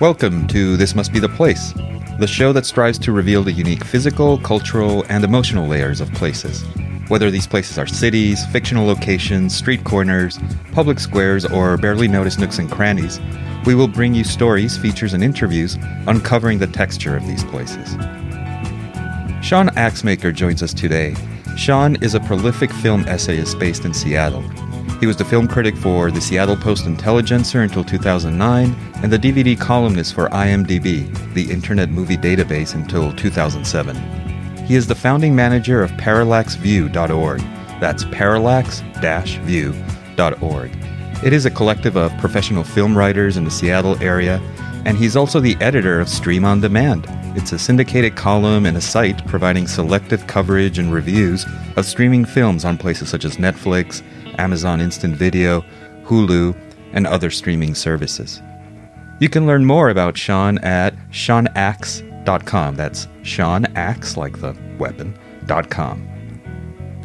Welcome to This Must Be the Place, the show that strives to reveal the unique physical, cultural, and emotional layers of places. Whether these places are cities, fictional locations, street corners, public squares, or barely noticed nooks and crannies, we will bring you stories, features, and interviews uncovering the texture of these places. Sean Axmaker joins us today. Sean is a prolific film essayist based in Seattle. He was the film critic for the Seattle Post Intelligencer until 2009 and the DVD columnist for IMDb, the Internet Movie Database, until 2007. He is the founding manager of parallaxview.org. That's parallax-view.org. It is a collective of professional film writers in the Seattle area, and he's also the editor of Stream on Demand. It's a syndicated column and a site providing selective coverage and reviews of streaming films on places such as Netflix, Amazon Instant Video, Hulu, and other streaming services. You can learn more about Sean at seanaxe.com. That's Sean Axe, like the weapon, .com.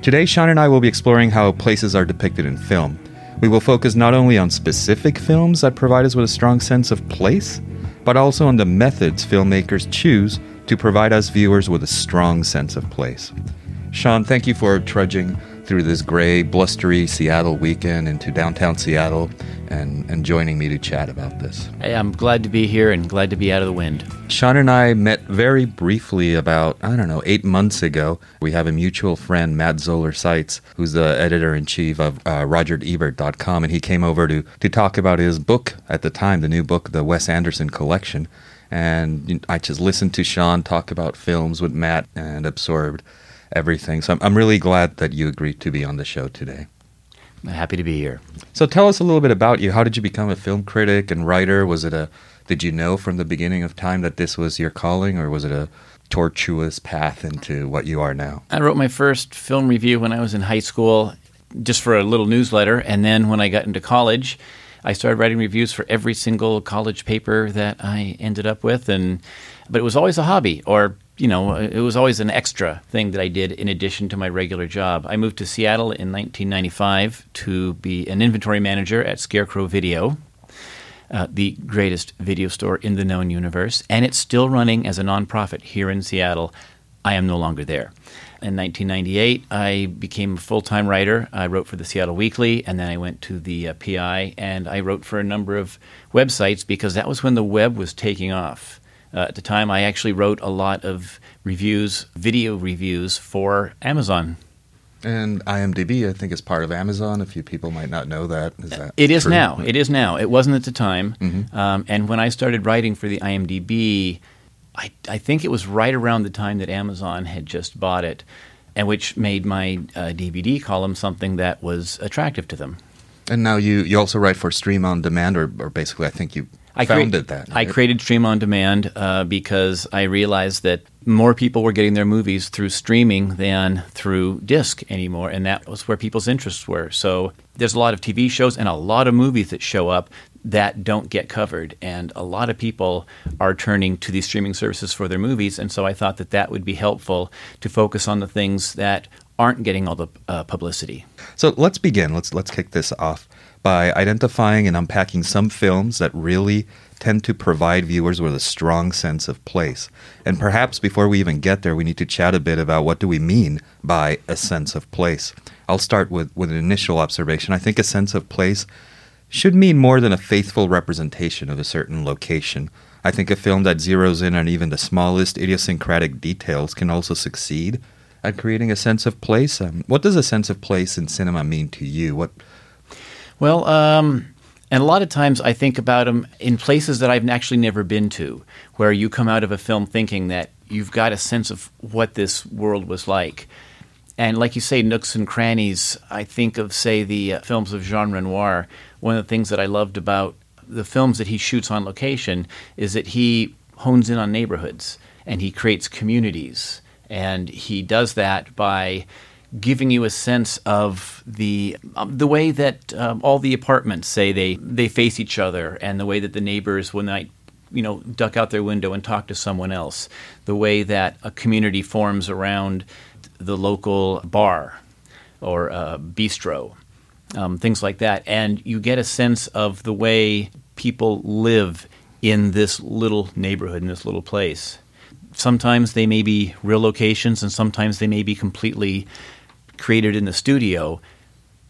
Today, Sean and I will be exploring how places are depicted in film. We will focus not only on specific films that provide us with a strong sense of place, but also on the methods filmmakers choose to provide us viewers with a strong sense of place. Sean, thank you for trudging through this gray, blustery Seattle weekend into downtown Seattle and, and joining me to chat about this. Hey, I'm glad to be here and glad to be out of the wind. Sean and I met very briefly about, I don't know, eight months ago. We have a mutual friend, Matt Zoller Seitz, who's the editor in chief of uh, RogerEbert.com, and he came over to, to talk about his book at the time, the new book, the Wes Anderson collection. And I just listened to Sean talk about films with Matt and absorbed everything. So I'm, I'm really glad that you agreed to be on the show today. I'm happy to be here. So tell us a little bit about you. How did you become a film critic and writer? Was it a did you know from the beginning of time that this was your calling or was it a tortuous path into what you are now? I wrote my first film review when I was in high school just for a little newsletter and then when I got into college I started writing reviews for every single college paper that I ended up with and but it was always a hobby or you know, it was always an extra thing that I did in addition to my regular job. I moved to Seattle in 1995 to be an inventory manager at Scarecrow Video, uh, the greatest video store in the known universe, and it's still running as a nonprofit here in Seattle. I am no longer there. In 1998, I became a full time writer. I wrote for the Seattle Weekly, and then I went to the uh, PI, and I wrote for a number of websites because that was when the web was taking off. Uh, at the time, I actually wrote a lot of reviews, video reviews for Amazon. And IMDb, I think, is part of Amazon. A few people might not know that. Is that it is true? now. It is now. It wasn't at the time. Mm-hmm. Um, and when I started writing for the IMDb, I, I, think it was right around the time that Amazon had just bought it, and which made my uh, DVD column something that was attractive to them. And now you, you also write for Stream on Demand, or, or basically, I think you I founded that. Right? I created Stream on Demand uh, because I realized that more people were getting their movies through streaming than through disc anymore, and that was where people's interests were. So there's a lot of TV shows and a lot of movies that show up that don't get covered, and a lot of people are turning to these streaming services for their movies. And so I thought that that would be helpful to focus on the things that aren't getting all the uh, publicity. So let's begin. Let's let's kick this off by identifying and unpacking some films that really tend to provide viewers with a strong sense of place. And perhaps before we even get there, we need to chat a bit about what do we mean by a sense of place. I'll start with, with an initial observation. I think a sense of place should mean more than a faithful representation of a certain location. I think a film that zeroes in on even the smallest idiosyncratic details can also succeed at creating a sense of place. Um, what does a sense of place in cinema mean to you? What well, um, and a lot of times I think about them in places that I've actually never been to, where you come out of a film thinking that you've got a sense of what this world was like. And like you say, nooks and crannies, I think of, say, the uh, films of Jean Renoir. One of the things that I loved about the films that he shoots on location is that he hones in on neighborhoods and he creates communities. And he does that by giving you a sense of the um, the way that um, all the apartments say they they face each other, and the way that the neighbors when they you know duck out their window and talk to someone else, the way that a community forms around the local bar or uh, bistro, um, things like that, and you get a sense of the way people live in this little neighborhood, in this little place. Sometimes they may be real locations, and sometimes they may be completely created in the studio,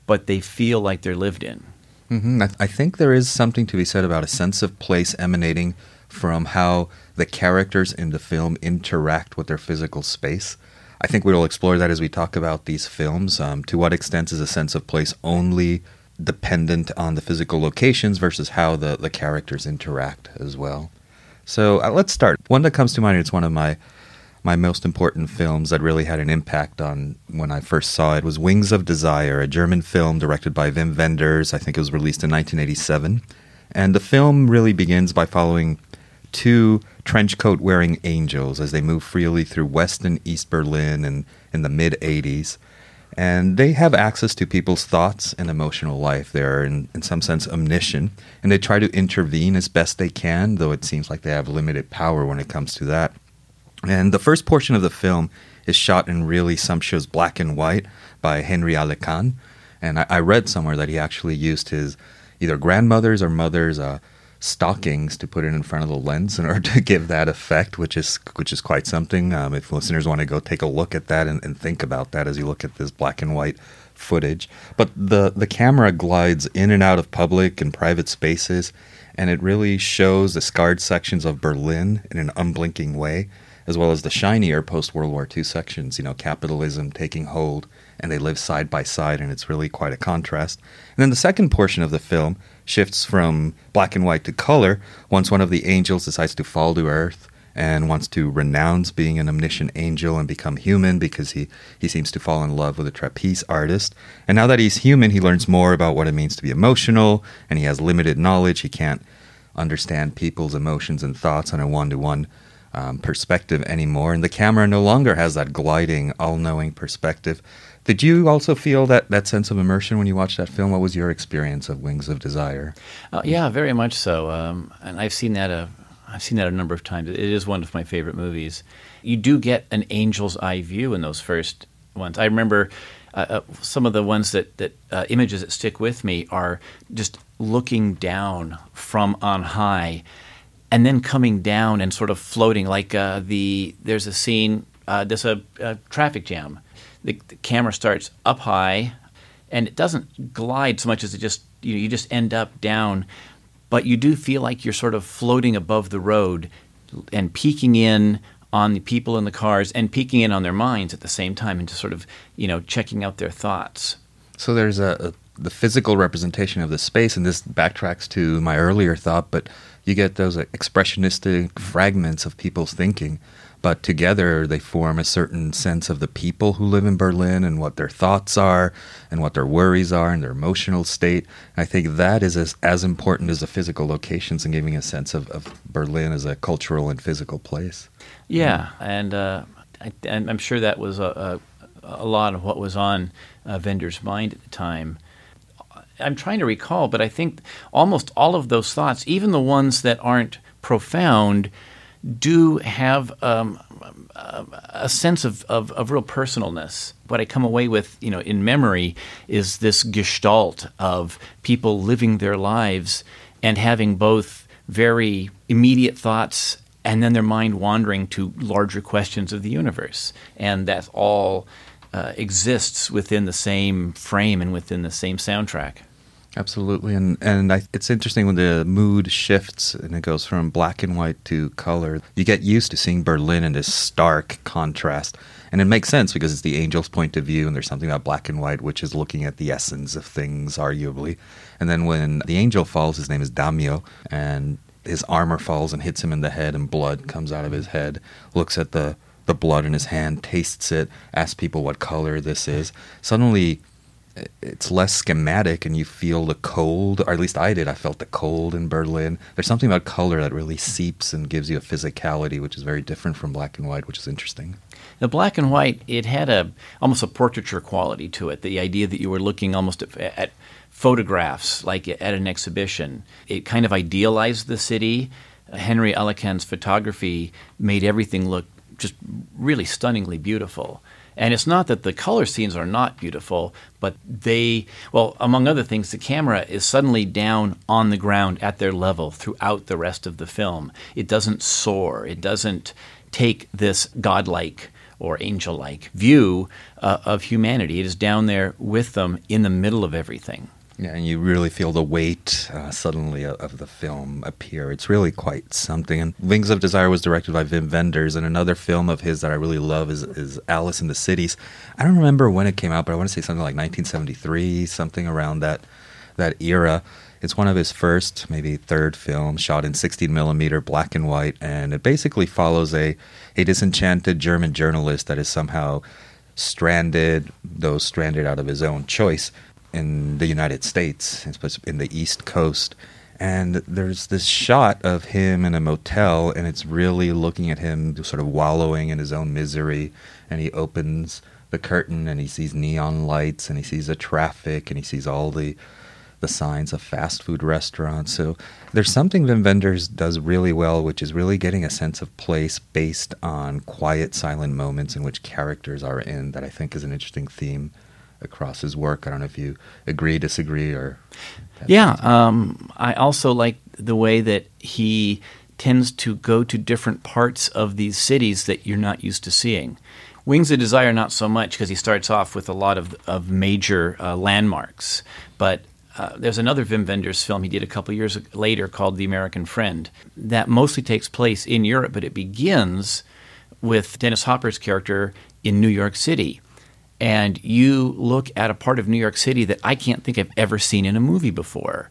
but they feel like they're lived in. Mm-hmm. I, th- I think there is something to be said about a sense of place emanating from how the characters in the film interact with their physical space. I think we will explore that as we talk about these films. Um, to what extent is a sense of place only dependent on the physical locations versus how the, the characters interact as well? So uh, let's start. One that comes to mind, it's one of my my most important films that really had an impact on when I first saw it was Wings of Desire, a German film directed by Wim Wenders. I think it was released in 1987. And the film really begins by following two trench coat wearing angels as they move freely through West and East Berlin in, in the mid 80s. And they have access to people's thoughts and emotional life. They're, in, in some sense, omniscient. And they try to intervene as best they can, though it seems like they have limited power when it comes to that. And the first portion of the film is shot in really sumptuous black and white by Henry Alekan. And I, I read somewhere that he actually used his either grandmother's or mother's uh, stockings to put it in front of the lens in order to give that effect, which is which is quite something. Um, if listeners want to go take a look at that and, and, think about that as you look at this black and white footage, but the the camera glides in and out of public and private spaces, and it really shows the scarred sections of Berlin in an unblinking way as well as the shinier post World War II sections, you know, capitalism taking hold, and they live side by side, and it's really quite a contrast. And then the second portion of the film shifts from black and white to color once one of the angels decides to fall to earth and wants to renounce being an omniscient angel and become human because he, he seems to fall in love with a trapeze artist. And now that he's human, he learns more about what it means to be emotional, and he has limited knowledge. He can't understand people's emotions and thoughts on a one to one perspective anymore, and the camera no longer has that gliding, all-knowing perspective. Did you also feel that, that sense of immersion when you watched that film? What was your experience of Wings of Desire? Uh, yeah, very much so. Um, and I've seen that a, I've seen that a number of times. It is one of my favorite movies. You do get an angel's eye view in those first ones. I remember uh, uh, some of the ones that, that uh, images that stick with me are just looking down from on high and then coming down and sort of floating like uh, the there's a scene uh, there's a, a traffic jam the, the, camera starts up high and it doesn't glide so much as it just you, know, you just end up down. But you do feel like you're sort of floating above the road and peeking in on the people in the cars and peeking in on their minds at the same time and just sort of you know checking out their thoughts. So there's a, a the physical representation of the space and this backtracks to my earlier thought but you get those expressionistic fragments of people's thinking, but together they form a certain sense of the people who live in Berlin and what their thoughts are and what their worries are and their emotional state. I think that is as, as important as the physical locations and giving a sense of, of Berlin as a cultural and physical place. Yeah, and uh, I, am sure that was a, a, a, lot of what was on uh, Wenders' mind at the time. I'm trying to recall, but I think almost all of those thoughts, even the ones that aren't profound, do have um, a sense of, of, of, real personalness. What I come away with, you know, in memory is this gestalt of people living their lives and having both very immediate thoughts and then their mind wandering to larger questions of the universe. And that all uh, exists within the same frame and within the same soundtrack. Absolutely, and and I, it's interesting when the mood shifts and it goes from black and white to color. You get used to seeing Berlin in this stark contrast, and it makes sense because it's the angel's point of view, and there's something about black and white which is looking at the essence of things, arguably. And then when the angel falls, his name is Damio, and his armor falls and hits him in the head, and blood comes out of his head. Looks at the the blood in his hand, tastes it, asks people what color this is. Suddenly, it's less schematic and you feel the cold, or at least I did. I felt the cold in Berlin. There's something about color that really seeps and gives you a physicality, which is very different from black and white, which is interesting. The black and white, it had a almost a portraiture quality to it. The idea that you were looking almost at, at photographs, like at an exhibition. It kind of idealized the city. Henry Alekan's photography made everything look just really stunningly beautiful. And it's not that the color scenes are not beautiful, but they, well, among other things, the camera is suddenly down on the ground at their level throughout the rest of the film. It doesn't soar, it doesn't take this godlike or angel like view uh, of humanity. It is down there with them in the middle of everything. Yeah, and you really feel the weight uh, suddenly of the film appear. It's really quite something. And Wings of Desire was directed by Wim Wenders, and another film of his that I really love is, is Alice in the Cities. I don't remember when it came out, but I want to say something like 1973, something around that that era. It's one of his first, maybe third films, shot in 16 millimeter black and white, and it basically follows a a disenchanted German journalist that is somehow stranded, though stranded out of his own choice in the United States, in the East Coast. And there's this shot of him in a motel, and it's really looking at him sort of wallowing in his own misery. And he opens the curtain and he sees neon lights and he sees the traffic and he sees all the the signs of fast food restaurants. So there's something Wim Wenders does really well, which is really getting a sense of place based on quiet, silent moments in which characters are in that I think is an interesting theme across his work. I don't know if you agree, disagree, or. Yeah, um, I also like the way that he tends to go to different parts of these cities that you're not used to seeing. Wings of Desire, not so much, because he starts off with a lot of, of major uh, landmarks. But uh, there's another Wim Wenders film he did a couple years later called The American Friend that mostly takes place in Europe, but it begins with Dennis Hopper's character in New York City and you look at a part of New York City that I can't think I've ever seen in a movie before.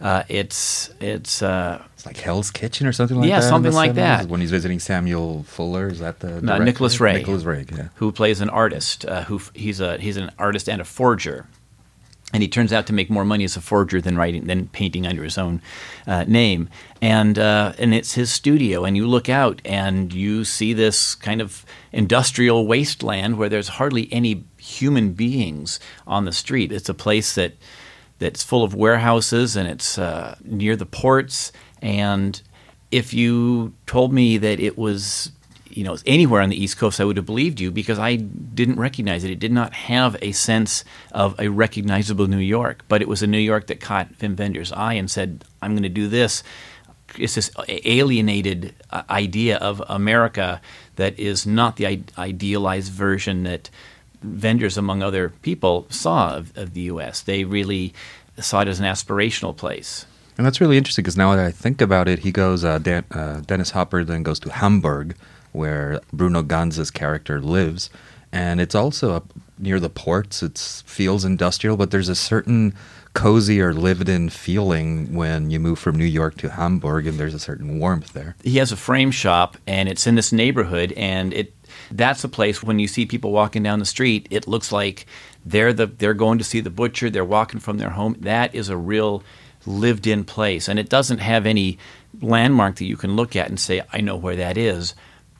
Uh, it's it's uh, it's like Hell's Kitchen or something like yeah, that. Yeah, something like that. When he's visiting Samuel Fuller, is that the uh, Nicholas Ray? Nicholas Ray, yeah. who plays an artist. Uh, who he's a he's an artist and a forger, and he turns out to make more money as a forger than writing than painting under his own uh, name. And uh, and it's his studio, and you look out and you see this kind of industrial wasteland where there's hardly any human beings on the street. It's a place that that's full of warehouses and it's uh, near the ports. And if you told me that it was you know anywhere on the East Coast, I would have believed you because I didn't recognize it. It did not have a sense of a recognizable New York, but it was a New York that caught Wim Wenders' eye and said, "I'm going to do this." It's this alienated uh, idea of America that is not the idealized version that Wenders, among other people, saw of, of the U.S. They really saw it as an aspirational place. And that's really interesting because now that I think about it, he goes, uh, Dan, uh, Dennis Hopper then goes to Hamburg where Bruno Ganz's character lives. And it's also up near the ports. It feels industrial, but there's a certain cozy or lived in feeling when you move from New York to Hamburg, and there's a certain warmth there. He has a frame shop, and it's in this neighborhood, and it that's a place when you see people walking down the street, it looks like they're the they're going to see the butcher, they're walking from their home. That is a real lived in place, and it doesn't have any landmark that you can look at and say, I know where that is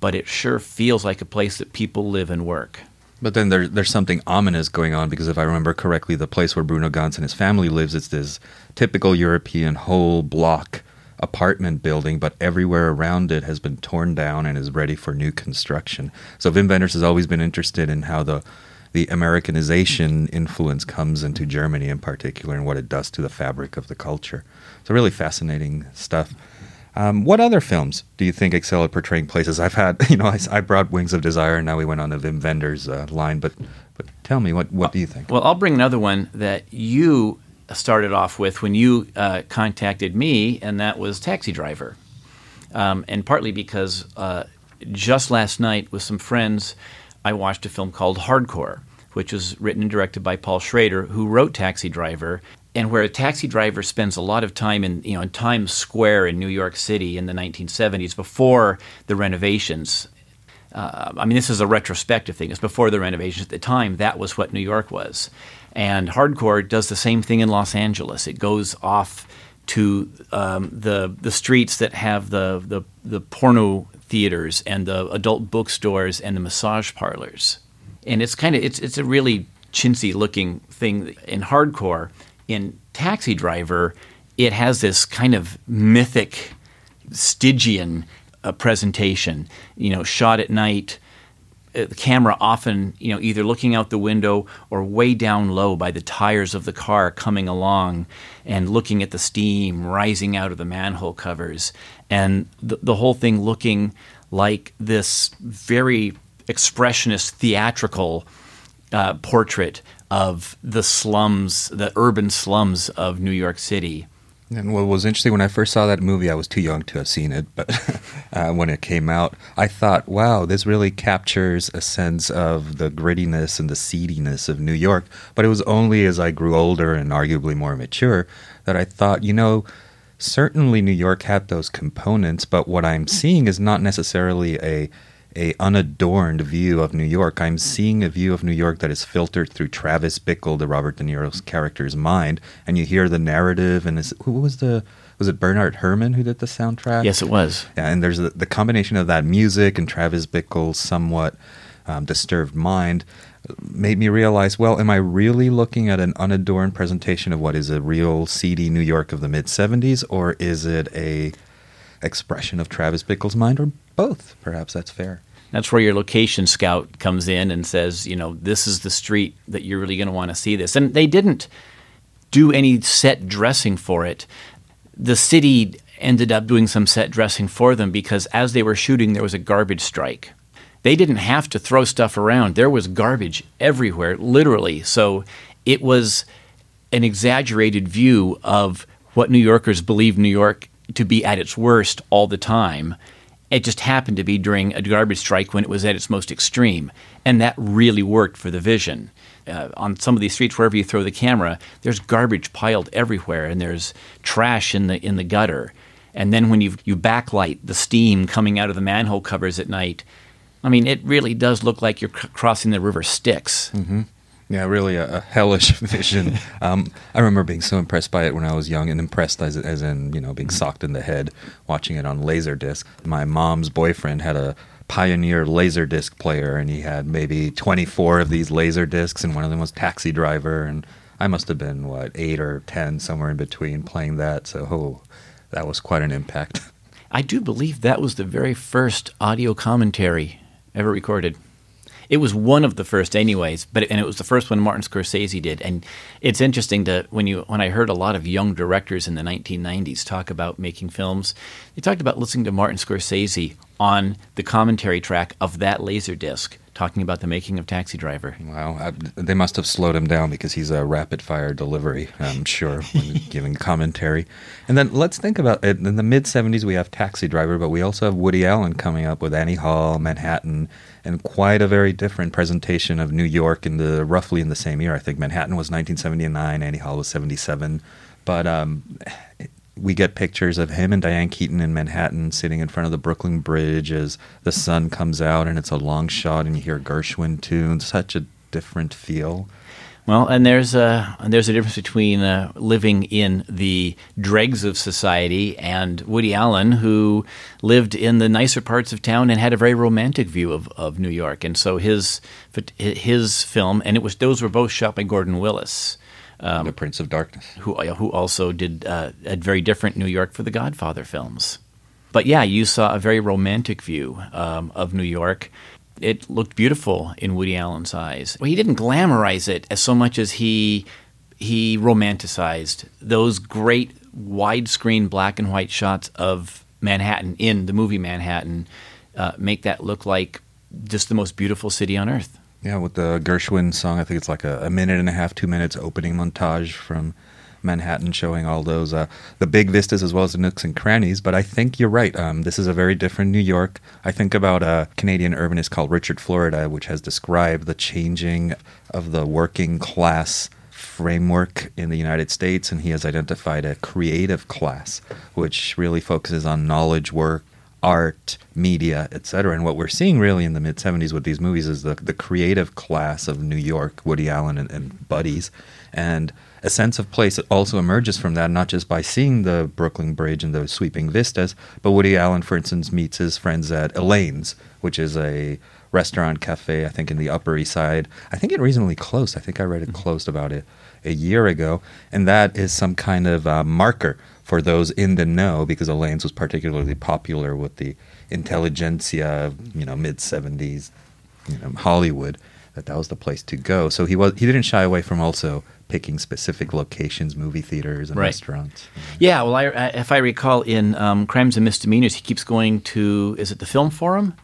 but it sure feels like a place that people live and work. But then there, there's something ominous going on because if I remember correctly, the place where Bruno Ganz and his family lives, it's this typical European whole block apartment building, but everywhere around it has been torn down and is ready for new construction. So Wim Wenders has always been interested in how the the Americanization influence comes into Germany in particular and what it does to the fabric of the culture. So really fascinating stuff. Um, what other films do you think excel at portraying places? I've had, you know, I, I brought Wings of Desire, and now we went on the Wim Wenders uh, line. But, but tell me, what what do you think? Well, I'll bring another one that you started off with when you uh, contacted me, and that was Taxi Driver. Um, and partly because uh, just last night with some friends, I watched a film called Hardcore, which was written and directed by Paul Schrader, who wrote Taxi Driver and where a taxi driver spends a lot of time in you know in Times Square in New York City in the 1970s before the renovations. Uh, I mean, this is a retrospective thing. It's before the renovations. At the time, that was what New York was, and hardcore does the same thing in Los Angeles. It goes off to um, the the streets that have the, the the porno theaters and the adult bookstores and the massage parlors, and it's kind of it's it's a really chintzy looking thing in hardcore in Taxi Driver, it has this kind of mythic Stygian uh, presentation, you know, shot at night, uh, the camera often, you know, either looking out the window or way down low by the tires of the car coming along and looking at the steam rising out of the manhole covers. And the, the whole thing looking like this very expressionist, theatrical uh, portrait of the slums, the urban slums of New York City. And what was interesting when I first saw that movie, I was too young to have seen it, but uh, when it came out, I thought, wow, this really captures a sense of the grittiness and the seediness of New York. But it was only as I grew older and arguably more mature that I thought, you know, certainly New York had those components, but what I'm seeing is not necessarily a a unadorned view of New York. I'm seeing a view of New York that is filtered through Travis Bickle, the Robert De Niro's character's mind, and you hear the narrative. And is, who was the was it Bernard Herrmann who did the soundtrack? Yes, it was. Yeah, and there's the, the combination of that music and Travis Bickle's somewhat um, disturbed mind made me realize, well, am I really looking at an unadorned presentation of what is a real seedy New York of the mid '70s, or is it a expression of Travis Bickle's mind, or both? Perhaps that's fair. That's where your location scout comes in and says, you know, this is the street that you're really going to want to see this. And they didn't do any set dressing for it. The city ended up doing some set dressing for them because as they were shooting, there was a garbage strike. They didn't have to throw stuff around. There was garbage everywhere, literally. So it was an exaggerated view of what New Yorkers believe New York to be at its worst all the time. It just happened to be during a garbage strike when it was at its most extreme. And that really worked for the vision. Uh, on some of these streets, wherever you throw the camera, there's garbage piled everywhere, and there's trash in the in the gutter. And then when you you backlight the steam coming out of the manhole covers at night, I mean, it really does look like you're c- crossing the river Styx. Mm-hmm. Yeah, really a, a hellish vision. Um, I remember being so impressed by it when I was young, and impressed as, as in you know being socked in the head watching it on Laserdisc. My mom's boyfriend had a Pioneer Laserdisc player, and he had maybe 24 of these laser discs, and one of them was Taxi Driver, and I must have been what eight or ten, somewhere in between, playing that. So, oh, that was quite an impact. I do believe that was the very first audio commentary ever recorded. It was one of the first, anyways, but and it was the first one Martin Scorsese did. And it's interesting to when you when I heard a lot of young directors in the 1990s talk about making films, they talked about listening to Martin Scorsese on the commentary track of that laser disc talking about the making of Taxi Driver. Wow, I, they must have slowed him down because he's a rapid fire delivery, I'm sure, when giving commentary. And then let's think about it. In the mid 70s, we have Taxi Driver, but we also have Woody Allen coming up with Annie Hall, Manhattan, and quite a very different presentation of New York in the roughly in the same year. I think Manhattan was 1979, Annie Hall was 77. But um, we get pictures of him and Diane Keaton in Manhattan sitting in front of the Brooklyn Bridge as the sun comes out and it's a long shot and you hear Gershwin tunes. Such a different feel. Well, and there's a there's a difference between uh, living in the dregs of society and Woody Allen, who lived in the nicer parts of town and had a very romantic view of, of New York. And so his his film, and it was those were both shot by Gordon Willis. Um, the Prince of Darkness, who who also did uh, a very different New York for the Godfather films. But yeah, you saw a very romantic view um, of New York. It looked beautiful in Woody Allen's eyes. Well, he didn't glamorize it as so much as he he romanticized those great widescreen black and white shots of Manhattan in the movie Manhattan. Uh, make that look like just the most beautiful city on earth. Yeah, with the Gershwin song, I think it's like a, a, minute and a half, two minutes opening montage from Manhattan, showing all those uh, the big vistas as well as the nooks and crannies. But I think you're right. Um, this is a very different New York. I think about a Canadian urbanist called Richard Florida, which has described the changing of the working class framework in the United States, and he has identified a creative class, which really focuses on knowledge work, art, media, etc. And what we're seeing really in the mid 70s with these movies is the, the creative class of New York, Woody Allen and, and buddies, and a sense of place that also emerges from that, not just by seeing the Brooklyn Bridge and the sweeping vistas, but Woody Allen, for instance, meets his friends at Elaine's, which is a restaurant cafe, I think, in the Upper East Side. I think it reasonably close. I think I read it mm-hmm. closed about it a year ago. And that is some kind of uh, marker for those in the know because Elaine's was particularly popular with the intelligentsia, you know, mid 70s you know, Hollywood, that that was the place to go. So he was he didn't shy away from also picking specific locations, movie theaters and Right. restaurants. Yeah, well, I, if I recall, in um, Crimes and Misdemeanors, he keeps going to is it the Film Forum?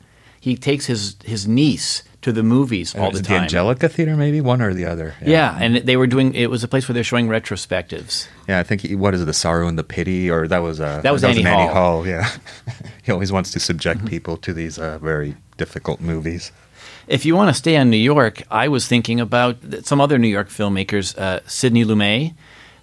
He takes his his niece to the movies all Is the it time. the Angelika Theater, maybe one or the other. Yeah, and they were doing. It was a place where they're showing retrospectives. Yeah, I think he, what is it, the sorrow and the pity, or that was uh, That was Annie an Hall. Hall. Yeah, he always wants to subject people to these uh, very difficult movies. If you want to stay on New York, I was thinking about some other New York filmmakers, uh, Sidney Lumet,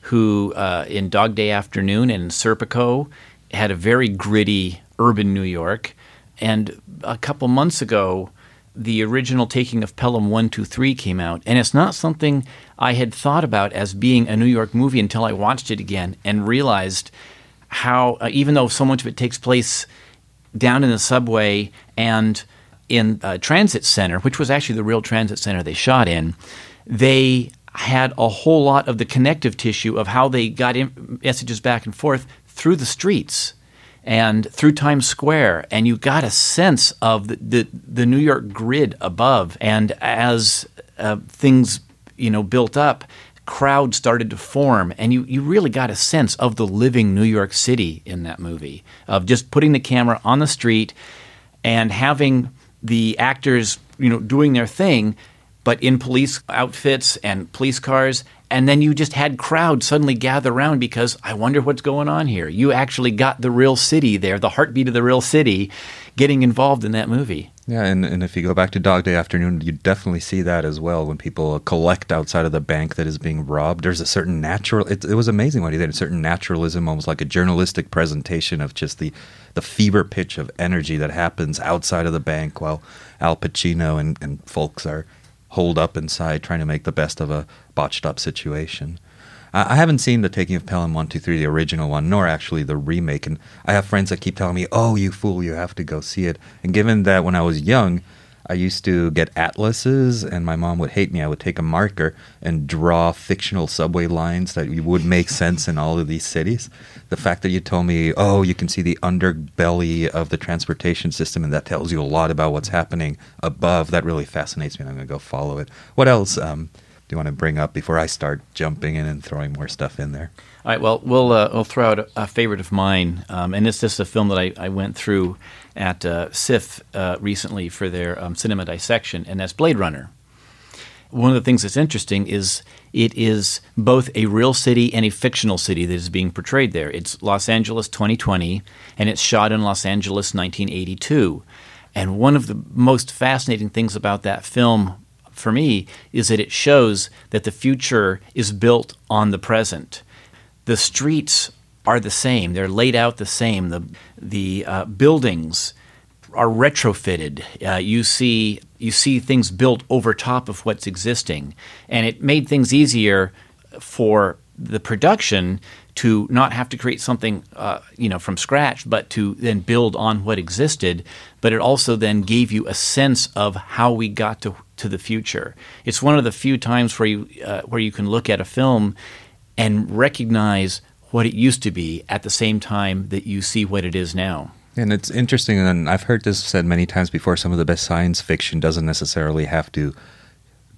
who uh, in Dog Day Afternoon and Serpico had a very gritty urban New York. And a couple months ago, the original taking of Pelham 123 came out. And it's not something I had thought about as being a New York movie until I watched it again and realized how, uh, even though so much of it takes place down in the subway and in a transit center, which was actually the real transit center they shot in, they had a whole lot of the connective tissue of how they got messages back and forth through the streets and through Times Square, and you got a sense of the the, the New York grid above. And as uh, things you know built up, crowds started to form, and you you really got a sense of the living New York City in that movie of just putting the camera on the street and having the actors you know doing their thing but in police outfits and police cars. And then you just had crowds suddenly gather around because I wonder what's going on here. You actually got the real city there, the heartbeat of the real city, getting involved in that movie. Yeah, and, and if you go back to Dog Day Afternoon, you definitely see that as well when people collect outside of the bank that is being robbed. There's a certain natural. It, it was amazing what he did. A certain naturalism, almost like a journalistic presentation of just the the fever pitch of energy that happens outside of the bank while Al Pacino and, and folks are holed up inside trying to make the best of a botched up situation. I I haven't seen the Taking of Pelham 123, the original one, nor actually the remake. And I have friends that keep telling me, oh, you fool, you have to go see it. And given that when I was young, I used to get atlases, and my mom would hate me. I would take a marker and draw fictional subway lines that would make sense in all of these cities. The fact that you told me, oh, you can see the underbelly of the transportation system, and that tells you a lot about what's happening above, that really fascinates me. and I'm going to go follow it. What else um, do you want to bring up before I start jumping in and throwing more stuff in there? All right, well, we'll, uh, we'll throw out a, favorite of mine, um, and it's just a film that I, I went through at uh, SIFF uh, recently for their um, cinema dissection, and that's Blade Runner. One of the things that's interesting is it is both a real city and a fictional city that is being portrayed there. It's Los Angeles 2020, and it's shot in Los Angeles 1982. And one of the most fascinating things about that film for me is that it shows that the future is built on the present. The streets are the same; they're laid out the same. the The uh, buildings are retrofitted. Uh, you see you see things built over top of what's existing, and it made things easier for the production to not have to create something uh, you know from scratch, but to then build on what existed. But it also then gave you a sense of how we got to to the future. It's one of the few times where you uh, where you can look at a film and recognize what it used to be at the same time that you see what it is now. And it's interesting, and I've heard this said many times before. Some of the best science fiction doesn't necessarily have to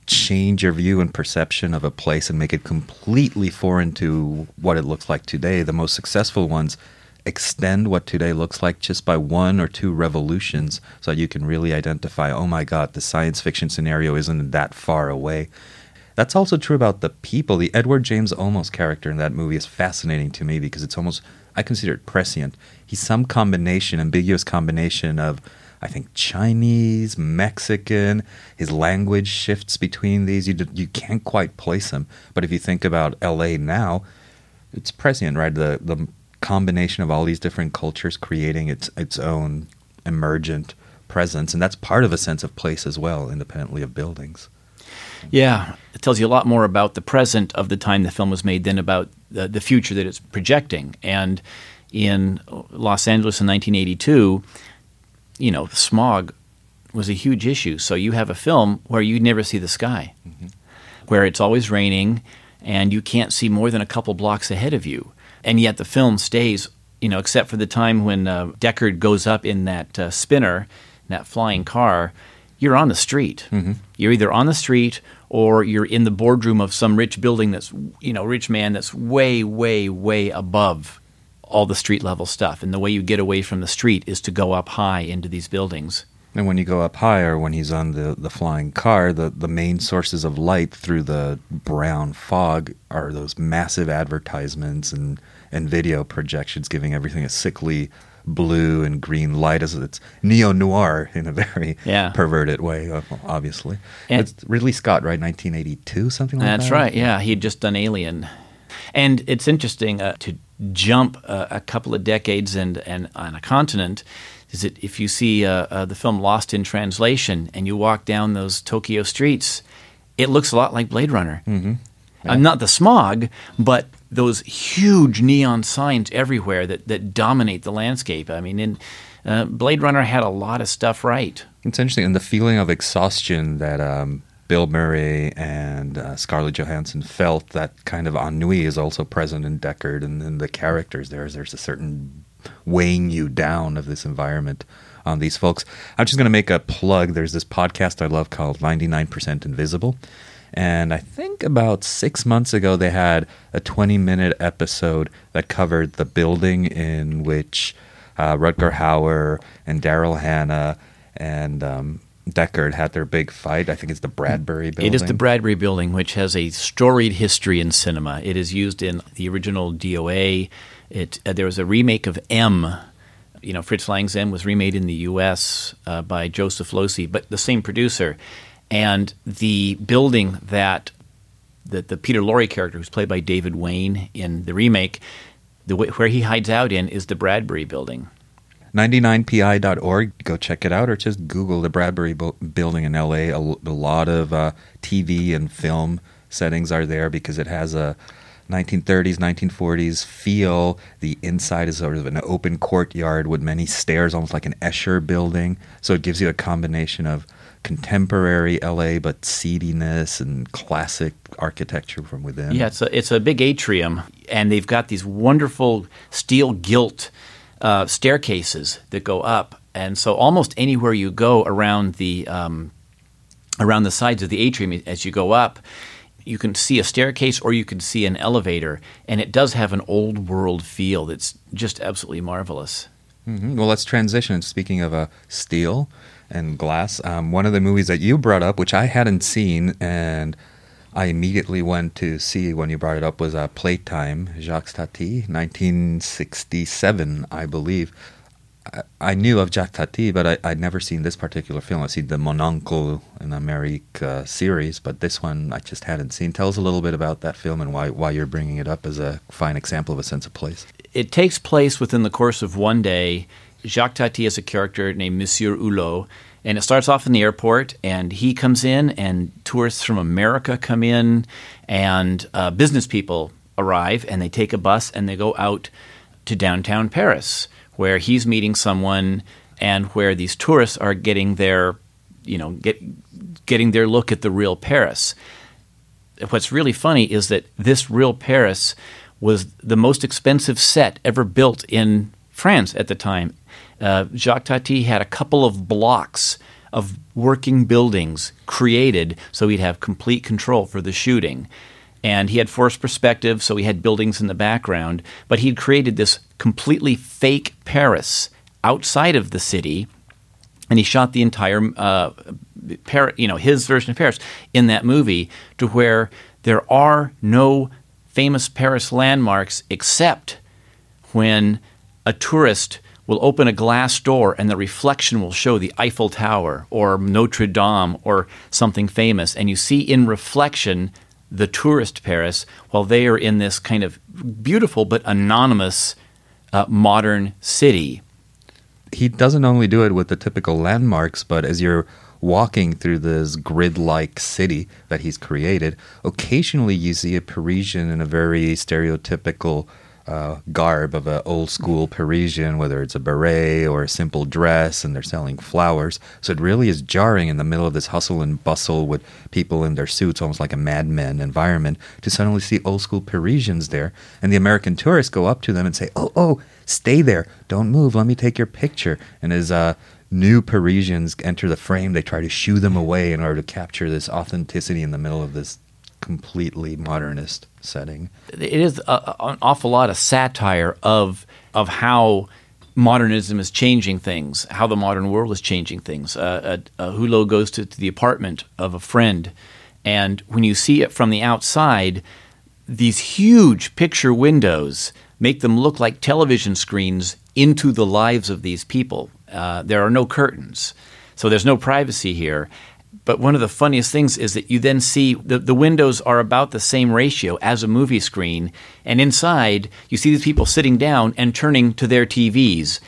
change your view and perception of a place and make it completely foreign to what it looks like today. The most successful ones extend what today looks like just by one or two revolutions so that you can really identify, oh my God, the science fiction scenario isn't that far away. That's also true about the people. The Edward James Olmos character in that movie is fascinating to me because it's almost, I consider it prescient. He's some combination, ambiguous combination of, I think, Chinese, Mexican. His language shifts between these. You, you can't quite place him. But if you think about LA now, it's prescient, right? The, the combination of all these different cultures creating its, its own emergent presence. And that's part of a sense of place as well, independently of buildings. Yeah, it tells you a lot more about the present of the time the film was made than about the, the future that it's projecting. And in Los Angeles in 1982, you know, smog was a huge issue. So you have a film where you never see the sky, where it's always raining and you can't see more than a couple blocks ahead of you. And yet the film stays, you know, except for the time when uh, Deckard goes up in that uh, spinner, that flying car, you're on the street. Mm-hmm. You're either on the street or you're in the boardroom of some rich building that's, you know, rich man that's way, way, way above all the street level stuff. And the way you get away from the street is to go up high into these buildings. And when you go up higher, when he's on the, the flying car, the, the main sources of light through the brown fog are those massive advertisements and, and video projections giving everything a sickly blue and green light as it's neo noir in a very Yeah. perverted way, uh, obviously. And- it's Ridley Scott, right? 1982, something like that? That's right. Yeah, he had just done Alien, and it's interesting uh, to jump uh, a couple of decades and and on a continent. Is that if you see uh, uh, the film Lost in Translation and you walk down those Tokyo streets, it looks a lot like Blade Runner. Mm-hmm. Uh, not the smog, but those huge neon signs everywhere that, that dominate the landscape. I mean, uh, Blade Runner had a lot of stuff right. It's interesting, and the feeling of exhaustion that um, Bill Murray and uh, Scarlett Johansson felt, that kind of ennui is also present in Deckard and in the characters. There's there's a certain weighing you down of this environment on these folks. I'm just going to make a plug. There's this podcast I love called 99% Invisible. And I think about six months ago, they had a 20 minute episode that covered the building in which uh, Rutger Hauer and Daryl Hannah and um, Deckard had their big fight. I think it's the Bradbury building. It is the Bradbury Building, which has a storied history in cinema. It is used in the original DOA. It uh, there was a remake of M. You know, Fritz Lang's M was remade in the U.S. Uh, by Joseph Losey, but the same producer. And the building that the, the Peter Lorre character, who's played by David Wayne in the remake, the where he hides out in is the Bradbury Building. 99pi.org. Go check it out, or just Google the Bradbury bu- building in LA. A lot of uh, TV and film settings are there because it has a 1930s, 1940s feel. The inside is sort of an open courtyard with many stairs, almost like an Escher building. So it gives you a combination of contemporary LA, but seediness and classic architecture from within. Yeah, it's a it's a big atrium, and they've got these wonderful steel gilt uh, staircases that go up, and so almost anywhere you go around the um, around the sides of the atrium as you go up. You can see a staircase or you can see an elevator, and it does have an old world feel that's just absolutely marvelous. hmm Well, let's transition. Speaking of uh, steel and glass, um, one of the movies that you brought up, which I hadn't seen, and I immediately went to see when you brought it up, was uh, Playtime, Jacques Tati, 1967, I believe. I, I knew of Jacques Tati, but I, I'd never seen this particular film. I've seen the Mon Oncle in Amerique uh, series, but this one I just hadn't seen. Tell us a little bit about that film and why, why you're bringing it up as a fine example of a sense of place. it takes place within the course of one day. Jacques Tati is a character named Monsieur Hulot, and it starts off in the airport, and he comes in, and tourists from America come in, and uh, business people arrive, and they take a bus and they go out to downtown Paris, where he's meeting someone, and where these tourists are getting their, you know, get getting their look at the real Paris what's really funny is that this real Paris was the most expensive set ever built in France at the time. Uh, Jacques Tati had a couple of blocks of working buildings created so he'd have complete control for the shooting. And he had forced perspective, so he had buildings in the background. But he'd created this completely fake Paris outside of the city and he shot the entire uh, Par- you know his version of Paris in that movie to where there are no famous Paris landmarks except when a tourist will open a glass door and the reflection will show the Eiffel Tower or Notre Dame or something famous. And you see in reflection the tourist Paris while they are in this kind of beautiful but anonymous uh, modern city. He doesn't only do it with the typical landmarks, but as you're walking through this grid like city that he's created, occasionally you see a Parisian in a very stereotypical uh, garb of an old school Parisian, whether it's a beret or a simple dress, and they're selling flowers. So it really is jarring in the middle of this hustle and bustle with people in their suits, almost like a madman environment, to suddenly see old school Parisians there. And the American tourists go up to them and say, Oh, oh, stay there. Don't move. Let me take your picture. And as uh, new Parisians enter the frame, they try to shoo them away in order to capture this authenticity in the middle of this completely modernist setting. It is a, an awful lot of satire of of how modernism is changing things, how the modern world is changing things. Uh, uh, uh, Hulot goes to, to, the apartment of a friend, and when you see it from the outside, these huge picture windows make them look like television screens into the lives of these people. Uh, there are no curtains, so there's no privacy here. But one of the funniest things is that you then see the, the windows are about the same ratio as a movie screen, and inside you see these people sitting down and turning to their TVs.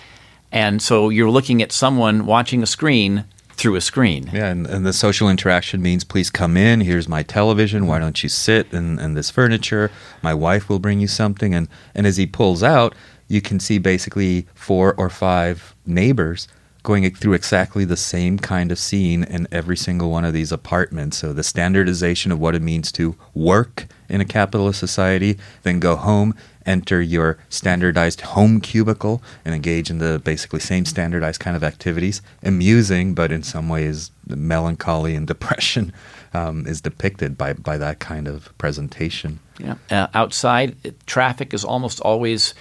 And so you're looking at someone watching a screen through a screen. Yeah, and, and, the social interaction means please come in. Here's my television. Why don't you sit in, this furniture? My wife will bring you something. And, and as he pulls out, you can see basically four or five neighbors going through exactly the same kind of scene in every single one of these apartments. So the standardization of what it means to work in a capitalist society, then go home, enter your standardized home cubicle, and engage in the basically same standardized kind of activities. Amusing, but in some ways, melancholy and depression um, is depicted by, by that kind of presentation. Yeah. Uh, outside, traffic is almost always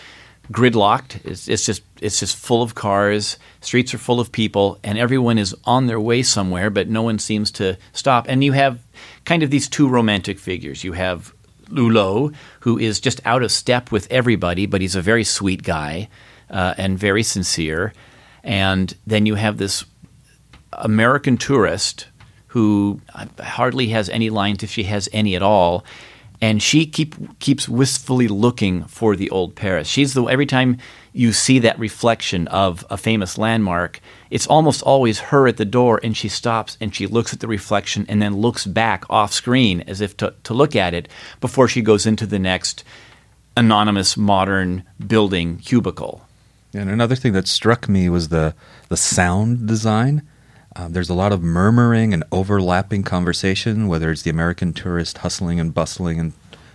gridlocked. It's, it's just it's just full of cars. Streets are full of people, and everyone is on their way somewhere, but no one seems to stop. And you have kind of these two romantic figures. You have Hulot, who is just out of step with everybody, but he's a very sweet guy uh, and very sincere. And then you have this American tourist who hardly has any lines, if she has any at all and she keep keeps wistfully looking for the old Paris. She's the every time you see that reflection of a famous landmark, it's almost always her at the door, and she stops and she looks at the reflection and then looks back off screen as if to, to look at it before she goes into the next anonymous modern building cubicle. And another thing that struck me was the the sound design. Um, there's a lot of murmuring and overlapping conversation, whether it's the American tourist hustling and bustling and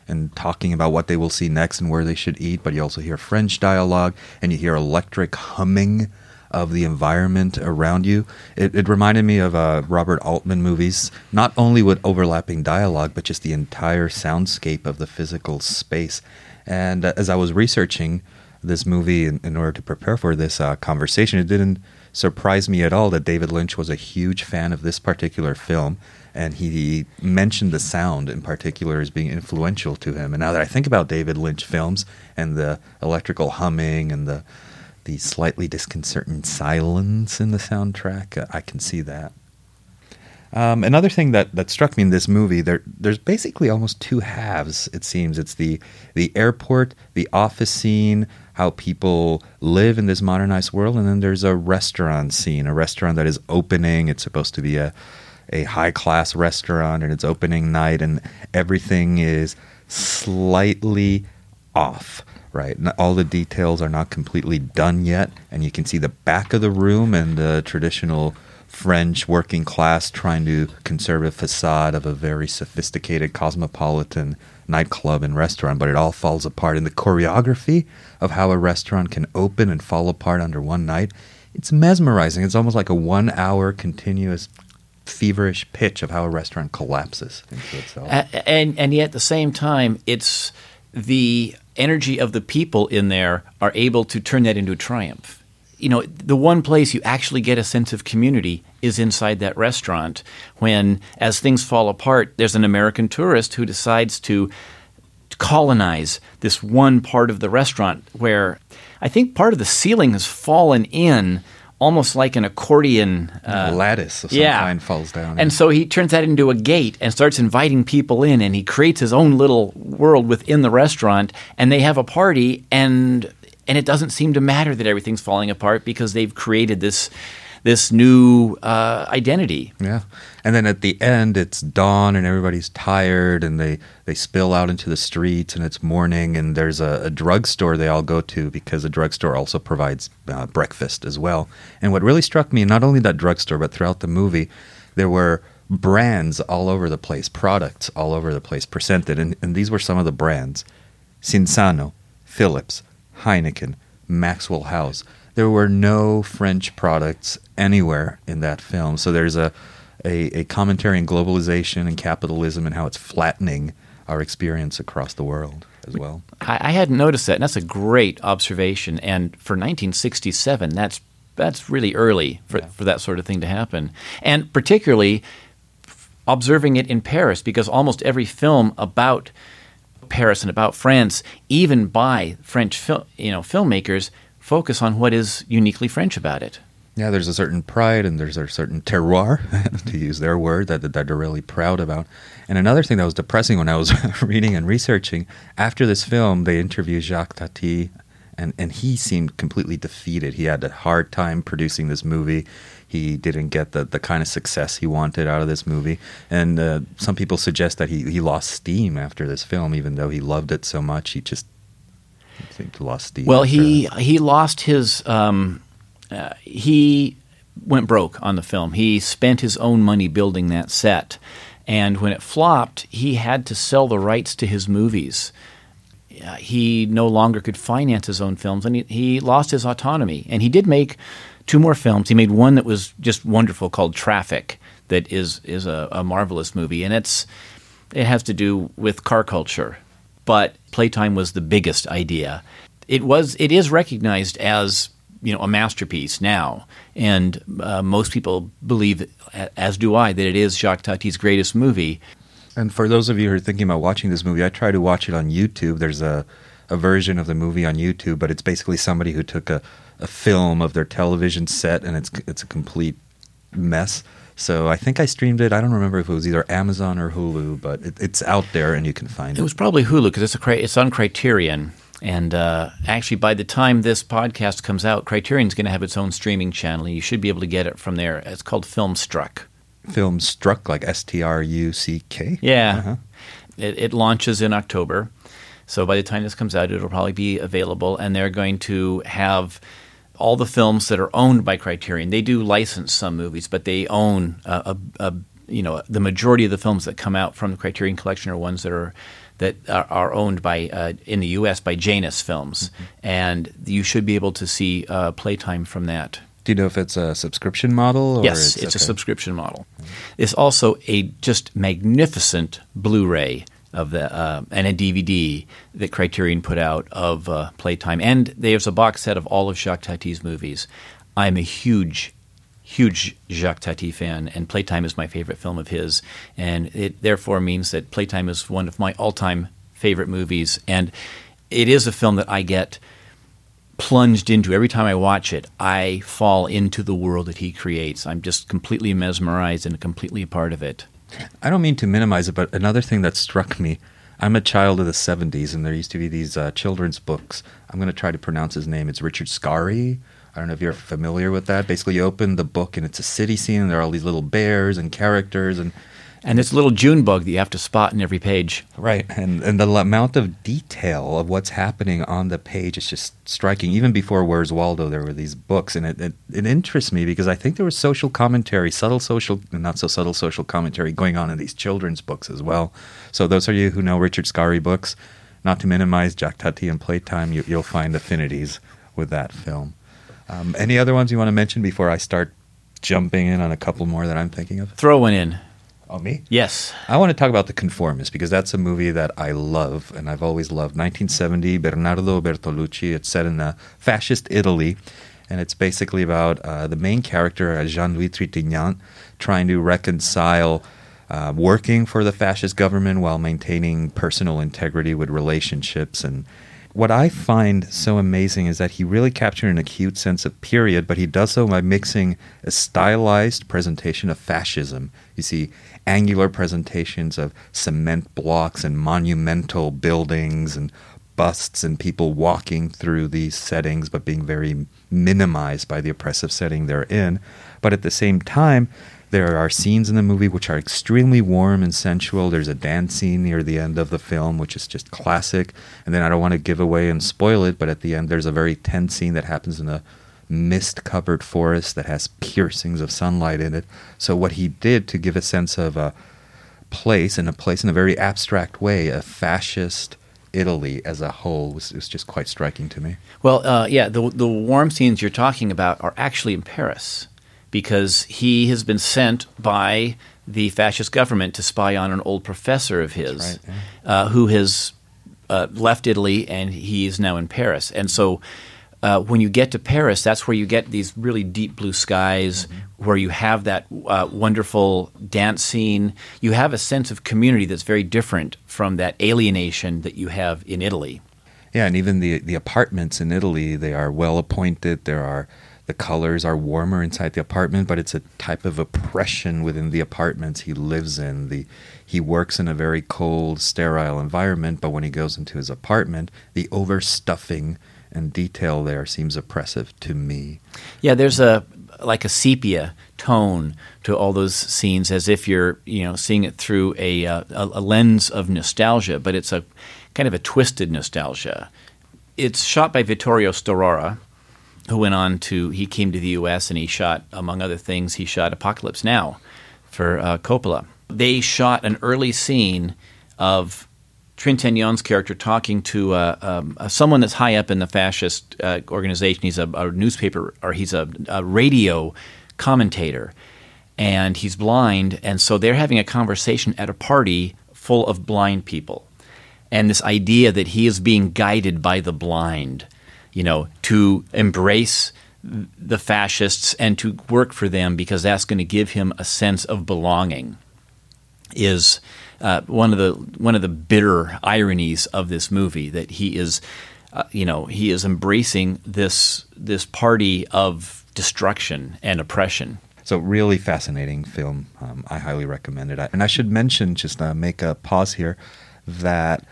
and talking about what they will see next and where they should eat, but you also hear French dialogue and you hear electric humming of the environment around you. It, it reminded me of uh, Robert Altman movies, not only with overlapping dialogue, but just the entire soundscape of the physical space. And uh, as I was researching this movie in, in order to prepare for this uh, conversation, it didn't surprise me at all that David Lynch was a huge fan of this particular film. And he mentioned the sound in particular as being influential to him. And now that I think about David Lynch films and the electrical humming and the the slightly disconcerting silence in the soundtrack, uh, I can see that. Um, another thing that, that struck me in this movie, there there's basically almost two halves. It seems it's the the airport, the office scene, how people live in this modernized world, and then there's a restaurant scene, a restaurant that is opening. It's supposed to be a a high class restaurant, and it's opening night, and everything is slightly off. Right, all the details are not completely done yet, and you can see the back of the room and the traditional French working class trying to conserve a facade of a very sophisticated cosmopolitan nightclub and restaurant, but it all falls apart. And the choreography of how a restaurant can open and fall apart under one night, it's mesmerizing. It's almost like a one hour continuous feverish pitch of how a restaurant collapses into itself. and, and yet at the same time, it's the energy of the people in there are able to turn that into a triumph you know, the one place you actually get a sense of community is inside that restaurant. When, as things fall apart, there's an American tourist who decides to colonize this one part of the restaurant where I think part of the ceiling has fallen in almost like an accordion uh, lattice of some yeah. kind falls down. And so he turns that into a gate and starts inviting people in and he creates his own little world within the restaurant and they have a party and and it doesn't seem to matter that everything's falling apart because they've created this this new uh, identity. Yeah, and then at the end, it's dawn and everybody's tired, and they they spill out into the streets, and it's morning, and there's a, a drugstore they all go to because the drugstore also provides uh, breakfast as well. And what really struck me, not only that drugstore, but throughout the movie, there were brands all over the place, products all over the place presented, and, and these were some of the brands: Cinzano, Philips, Heineken, Maxwell House. There were no French products anywhere in that film. So there's a, a, a commentary on globalization and capitalism and how it's flattening our experience across the world as well. I, I hadn't noticed that, and that's a great observation. And for 1967, that's that's really early for, Yeah. for that sort of thing to happen, and particularly observing it in Paris, because almost every film about Paris and about France, even by French fil- you know filmmakers, focus on what is uniquely French about it. Yeah, there's a certain pride and there's a certain terroir, to use their word, that, that they're really proud about. And another thing that was depressing when I was reading and researching, after this film, they interviewed Jacques Tati, and, and he seemed completely defeated. He had a hard time producing this movie. He didn't get the, the kind of success he wanted out of this movie. And uh, some people suggest that he, he lost steam after this film, even though he loved it so much. He just lost. Well, he he lost his. Um, uh, he went broke on the film. He spent his own money building that set, and when it flopped, he had to sell the rights to his movies. Uh, he no longer could finance his own films, and he, he lost his autonomy. And he did make two more films. He made one that was just wonderful called Trafic, that is is a, a marvelous movie, and it's it has to do with car culture. But Playtime was the biggest idea. It was it is recognized as you know a masterpiece now, and uh, most people believe, as do I, that it is Jacques Tati's greatest movie. And for those of you who are thinking about watching this movie, I try to watch it on YouTube. There's a, a version of the movie on YouTube, but it's basically somebody who took a, a film of their television set and it's it's a complete mess. So I think I streamed it. I don't remember if it was either Amazon or Hulu, but it, it's out there and you can find It it. was probably Hulu because it's a it's on Criterion, and uh, actually by the time this podcast comes out, Criterion's going to have its own streaming channel. You should be able to get it from there. It's called Filmstruck. Filmstruck, like S T R U C K. Yeah. Uh-huh. It, it launches in October. So by the time this comes out, it'll probably be available. And they're going to have all the films that are owned by Criterion. They do license some movies, but they own a, a, a you know the majority of the films that come out from the Criterion Collection are ones that are that are, are owned by uh, in the U.S. by Janus Films, and you should be able to see uh, playtime from that. Do you know if it's a subscription model? Or Yes, it's, a okay. subscription model. It's also a just magnificent Blu-ray of the uh, and a DVD that Criterion put out of uh, Playtime, and there's a box set of all of Jacques Tati's movies. I'm a huge, huge Jacques Tati fan, and Playtime is my favorite film of his, and it therefore means that Playtime is one of my all-time favorite movies, and it is a film that I get plunged into every time I watch it. I fall into the world that he creates. I'm just completely mesmerized and completely a part of it. I don't mean to minimize it, but another thing that struck me I'm a child of the 70s, and there used to be these uh, children's books. I'm going to try to pronounce his name. It's Richard Scarry. I don't know if you're familiar with that. Basically, you open the book, and it's a city scene, and there are all these little bears and characters, and And it's a little June bug that you have to spot in every page. Right, and and the amount of detail of what's happening on the page is just striking. Even before Where's Waldo, there were these books, and it, it it interests me because I think there was social commentary, subtle social, not so subtle social commentary going on in these children's books as well. So those of you who know Richard Scarry books, not to minimize Jacques Tati and Playtime, you, you'll find affinities with that film. Um, any other ones you want to mention before I start jumping in on a couple more that I'm thinking of? Throw one in. Oh, me? Yes. I want to talk about The Conformist because that's a movie that I love and I've always loved. 1970, Bernardo Bertolucci. It's set in uh, fascist Italy, and it's basically about uh, the main character, uh, Jean-Louis Trintignant, trying to reconcile uh, working for the fascist government while maintaining personal integrity with relationships and what I find so amazing is that he really captured an acute sense of period, but he does so by mixing a stylized presentation of fascism. You see angular presentations of cement blocks and monumental buildings and busts and people walking through these settings, but being very minimized by the oppressive setting they're in. But at the same time, there are scenes in the movie which are extremely warm and sensual. There's a dance scene near the end of the film, which is just classic. And then I don't want to give away and spoil it, but at the end, there's a very tense scene that happens in a mist covered forest that has piercings of sunlight in it. So, what he did to give a sense of a place, and a place in a very abstract way, a fascist Italy as a whole was, was just quite striking to me. Well, uh, yeah, the the warm scenes you're talking about are actually in Paris because he has been sent by the fascist government to spy on an old professor of his right, yeah. uh, who has uh, left Italy and he is now in Paris. And so uh, when you get to Paris, that's where you get these really deep blue skies, mm-hmm. where you have that uh, wonderful dance scene. You have a sense of community that's very different from that alienation that you have in Italy. Yeah, and even the the apartments in Italy, they are well appointed. There are the colors are warmer inside the apartment, but it's a type of oppression within the apartments he lives in. The he works in a very cold, sterile environment, but when he goes into his apartment, the overstuffing and detail there seems oppressive to me. Yeah, there's a like a sepia tone to all those scenes, as if you're you know seeing it through a, uh, a, a lens of nostalgia, but it's a kind of a twisted nostalgia. It's shot by Vittorio Storaro, who went on to he came to the U.S. and he shot, among other things, he shot Apocalypse Now for uh, Coppola. They shot an early scene of Trintignant's character talking to uh, um, uh, someone that's high up in the fascist uh, organization. He's a, a, newspaper or he's a, a, radio commentator, and he's blind. And so they're having a conversation at a party full of blind people, and this idea that he is being guided by the blind, you know, to embrace the fascists and to work for them because that's going to give him a sense of belonging. Is uh, one of the one of the bitter ironies of this movie that he is, uh, you know, he is embracing this this party of destruction and oppression. So really fascinating film. Um, I highly recommend it. And I should mention, just uh, make a pause here, that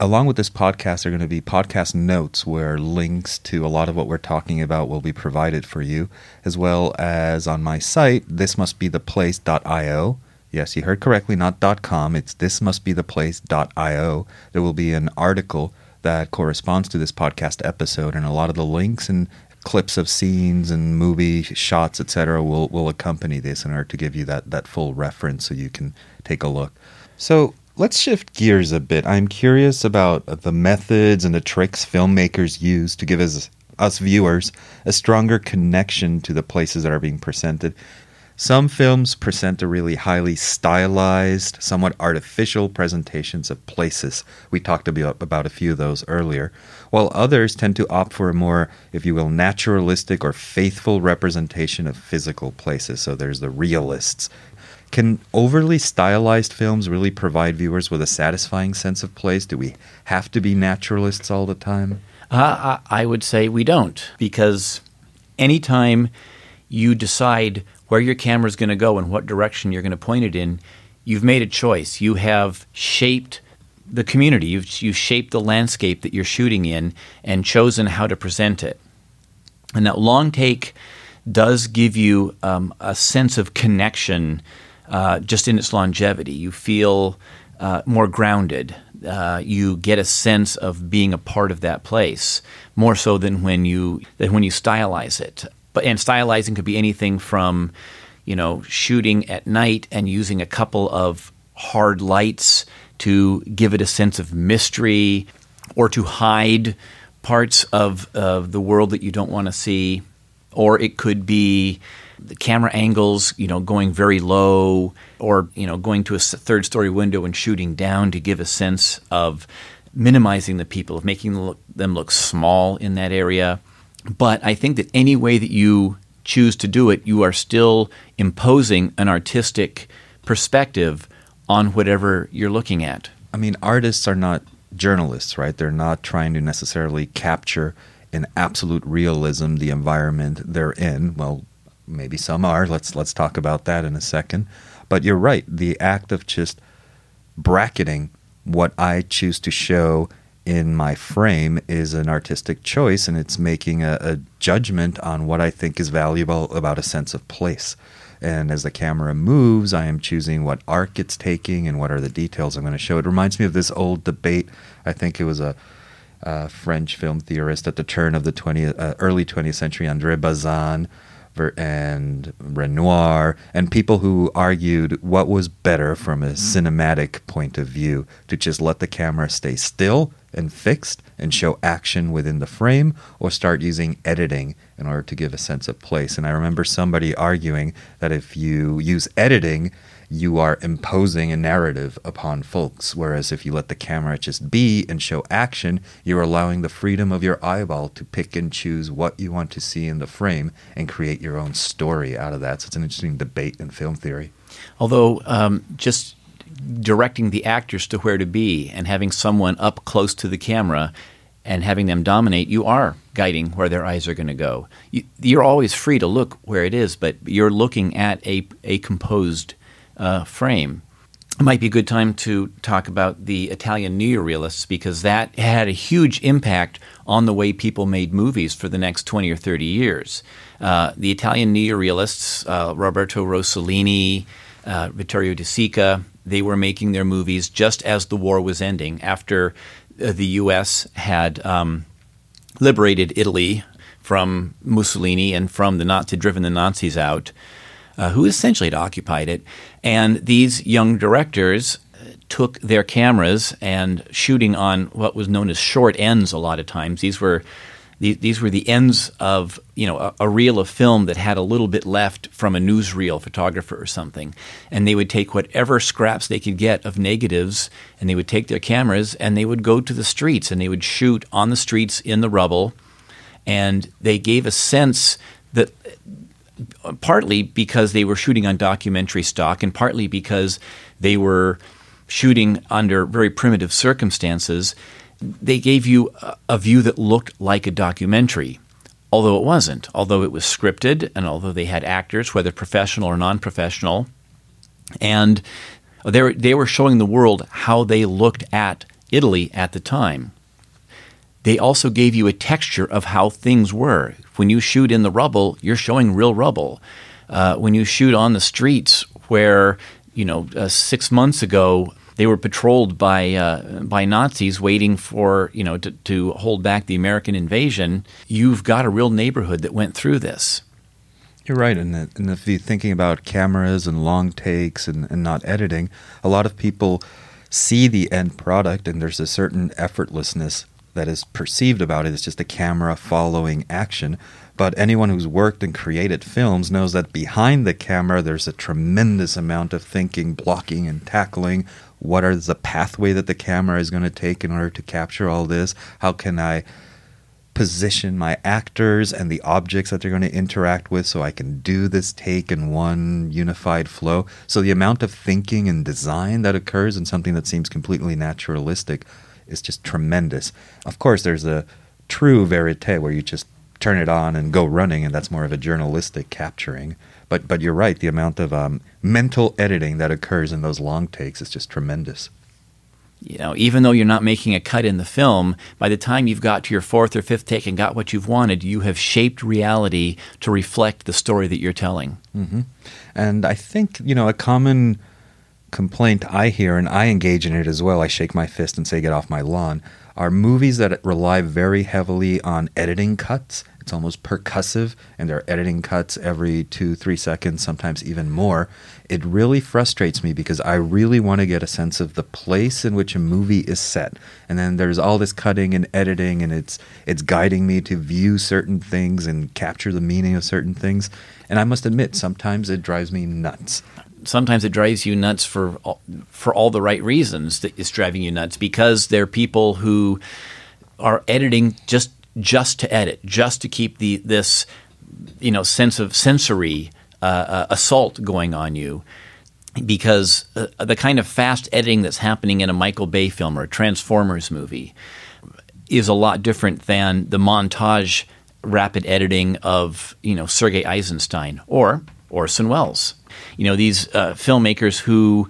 along with this podcast, there are going to be podcast notes where links to a lot of what we're talking about will be provided for you, as well as on my site, thismustbetheplace.io Yes, you heard correctly, not .com. It's thismustbetheplace.io. There will be an article that corresponds to this podcast episode, and a lot of the links and clips of scenes and movie shots, etc., will will accompany this in order to give you that that full reference, so you can take a look. So let's shift gears a bit. I'm curious about the methods and the tricks filmmakers use to give us us viewers a stronger connection to the places that are being presented. Some films present a really highly stylized, somewhat artificial presentations of places. We talked about, about a few of those earlier, while others tend to opt for a more, if you will, naturalistic or faithful representation of physical places. So there's the realists. Can overly stylized films really provide viewers with a satisfying sense of place? Do we have to be naturalists all the time? Uh, I would say we don't, because anytime you decide where your camera is going to go and what direction you're going to point it in, you've made a choice. You have shaped the community. You've, you've shaped the landscape that you're shooting in and chosen how to present it. And that long take does give you um, a sense of connection uh, just in its longevity. You feel uh, more grounded. Uh, you get a sense of being a part of that place more so than when you than when you stylize it. But and stylizing could be anything from, you know, shooting at night and using a couple of hard lights to give it a sense of mystery or to hide parts of, of the world that you don't want to see. Or it could be the camera angles, you know, going very low, or you know, going to a third story window and shooting down to give a sense of minimizing the people, of making them look, them look small in that area. But I think that any way that you choose to do it, you are still imposing an artistic perspective on whatever you're looking at. I mean, artists are not journalists, right? They're not trying to necessarily capture in absolute realism the environment they're in. Well, maybe some are. Let's let's talk about that in a second. But you're right. The act of just bracketing what I choose to show in my frame is an artistic choice and it's making a, a, judgment on what I think is valuable about a sense of place. And as the camera moves, I am choosing what arc it's taking and what are the details I'm going to show. It reminds me of this old debate. I think it was a, a French film theorist at the turn of the 20th, uh, early 20th century, André Bazin, and Renoir, and people who argued what was better from a cinematic point of view to just let the camera stay still and fixed and show action within the frame or start using editing in order to give a sense of place. And I remember somebody arguing that if you use editing, you are imposing a narrative upon folks. Whereas if you let the camera just be and show action, you're allowing the freedom of your eyeball to pick and choose what you want to see in the frame and create your own story out of that. So it's an interesting debate in film theory. Although, um, just directing the actors to where to be and having someone up close to the camera and having them dominate, you are guiding where their eyes are going to go. You, are always free to look where it is, but you're looking at a, a composed uh, frame. It might be a good time to talk about the Italian neorealists because that had a huge impact on the way people made movies for the next 20 or 30 years. Uh, the Italian neorealists, uh, Roberto Rossellini, uh, Vittorio De Sica, they were making their movies just as the war was ending after uh, the U.S. had um, liberated Italy from Mussolini and from the Nazi, driven the Nazis out uh, who essentially had occupied it. And these young directors uh, took their cameras and shooting on what was known as short ends a lot of times. These were these were the ends of you know a, a, reel of film that had a little bit left from a newsreel photographer or something, and they would take whatever scraps they could get of negatives, and they would take their cameras and they would go to the streets and they would shoot on the streets in the rubble, and they gave a sense that partly because they were shooting on documentary stock, and partly because they were shooting under very primitive circumstances, they gave you a, view that looked like a documentary. Although it wasn't, although it was scripted, and although they had actors, whether professional or non professional, and they were, they were showing the world how they looked at Italy at the time. They also gave you a texture of how things were. When you shoot in the rubble, you're showing real rubble. Uh, when you shoot on the streets, where you know uh, six months ago they were patrolled by uh, by Nazis waiting for you know to, to hold back the American invasion, you've got a real neighborhood that went through this. You're right, and, and if you're thinking about cameras and long takes and, and not editing, a lot of people see the end product and there's a certain effortlessness that is perceived about it. It's just a camera following action. But anyone who's worked and created films knows that behind the camera, there's a tremendous amount of thinking, blocking, and tackling. What are the pathway that the camera is going to take in order to capture all this? How can I position my actors and the objects that they're going to interact with so I can do this take in one unified flow. So the amount of thinking and design that occurs in something that seems completely naturalistic is just tremendous. Of course, there's a true verite where you just turn it on and go running, and that's more of a journalistic capturing. But but you're right, the amount of um, mental editing that occurs in those long takes is just tremendous. You know, even though you're not making a cut in the film, by the time you've got to your fourth or fifth take and got what you've wanted, you have shaped reality to reflect the story that you're telling. Mm-hmm. And I think you know a common complaint I hear, and I engage in it as well, I shake my fist and say, get off my lawn, are movies that rely very heavily on editing cuts. It's almost percussive, and they're editing cuts every two, three seconds, sometimes even more. It really frustrates me because I really want to get a sense of the place in which a movie is set. And then there's all this cutting and editing, and it's it's guiding me to view certain things and capture the meaning of certain things. And I must admit, sometimes it drives me nuts sometimes it drives you nuts for all, for all the right reasons that it's driving you nuts because there are people who are editing just just to edit, just to keep the this you know sense of sensory uh, uh, assault going on you. Because uh, the kind of fast editing that's happening in a Michael Bay film or a Transformers movie is a lot different than the montage rapid editing of you know Sergei Eisenstein or Orson Welles you know these uh, filmmakers who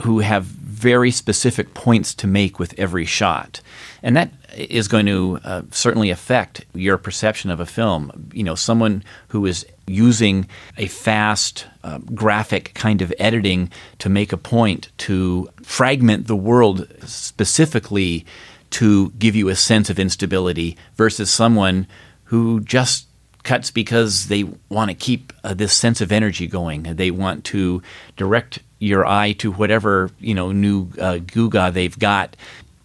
who have very specific points to make with every shot, and that is going to uh, certainly affect your perception of a film. You know, someone who is using a fast uh, graphic kind of editing to make a point to fragment the world specifically to give you a sense of instability versus someone who just cuts because they want to keep uh, this sense of energy going. They want to direct your eye to whatever you know new uh, guga they've got.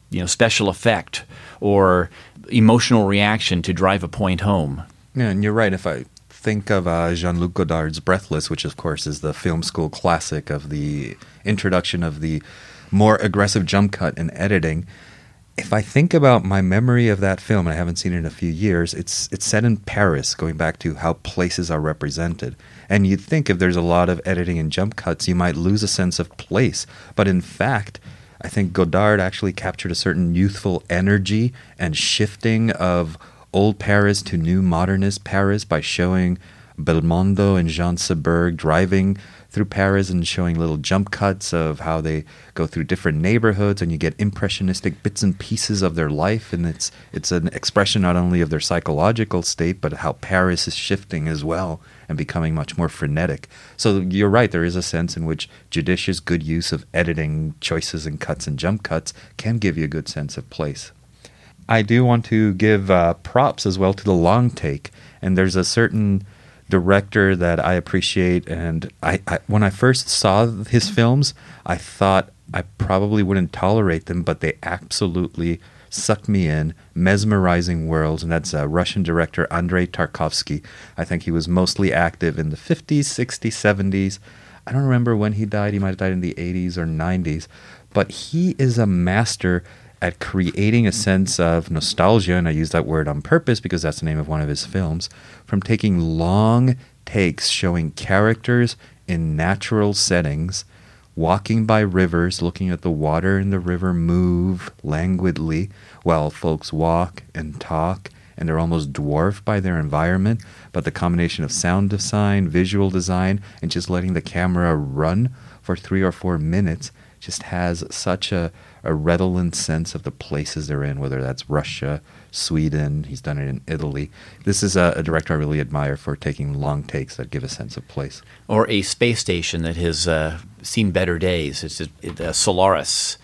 you know special effect or emotional reaction to drive a point home. Yeah, and you're right. If I think of uh, Jean Luc Godard's Breathless, which of course is the film school classic of the introduction of the more aggressive jump cut and editing. If I think about my memory of that film, and I haven't seen it in a few years, it's it's set in Paris, going back to how places are represented. And you'd think if there's a lot of editing and jump cuts, you might lose a sense of place. But in fact, I think Godard actually captured a certain youthful energy and shifting of old Paris to new modernist Paris by showing Belmondo and Jean Seberg driving through Paris and showing little jump cuts of how they go through different neighborhoods and you get impressionistic bits and pieces of their life and it's it's an expression not only of their psychological state but how Paris is shifting as well and becoming much more frenetic. So you're right there is a sense in which judicious good use of editing choices and cuts and jump cuts can give you a good sense of place. I do want to give uh, props as well to the long take and there's a certain director that I appreciate. And I, I, when I first saw his films, I thought I probably wouldn't tolerate them, but they absolutely sucked me in, mesmerizing worlds. And that's uh, Russian director Andrei Tarkovsky. I think he was mostly active in the 50s, 60s, 70s. I don't remember when he died. He might have died in the 80s or 90s. But he is a master at creating a sense of nostalgia, and I use that word on purpose because that's the name of one of his films, from taking long takes showing characters in natural settings, walking by rivers, looking at the water in the river move languidly while folks walk and talk, and they're almost dwarfed by their environment. But the combination of sound design, visual design, and just letting the camera run for three or four minutes just has such a a redolent sense of the places they're in, whether that's Russia, Sweden, he's done it in Italy. This is a, a, director I really admire for taking long takes that give a sense of place. Or a space station that has uh, seen better days. It's a, it, Solaris.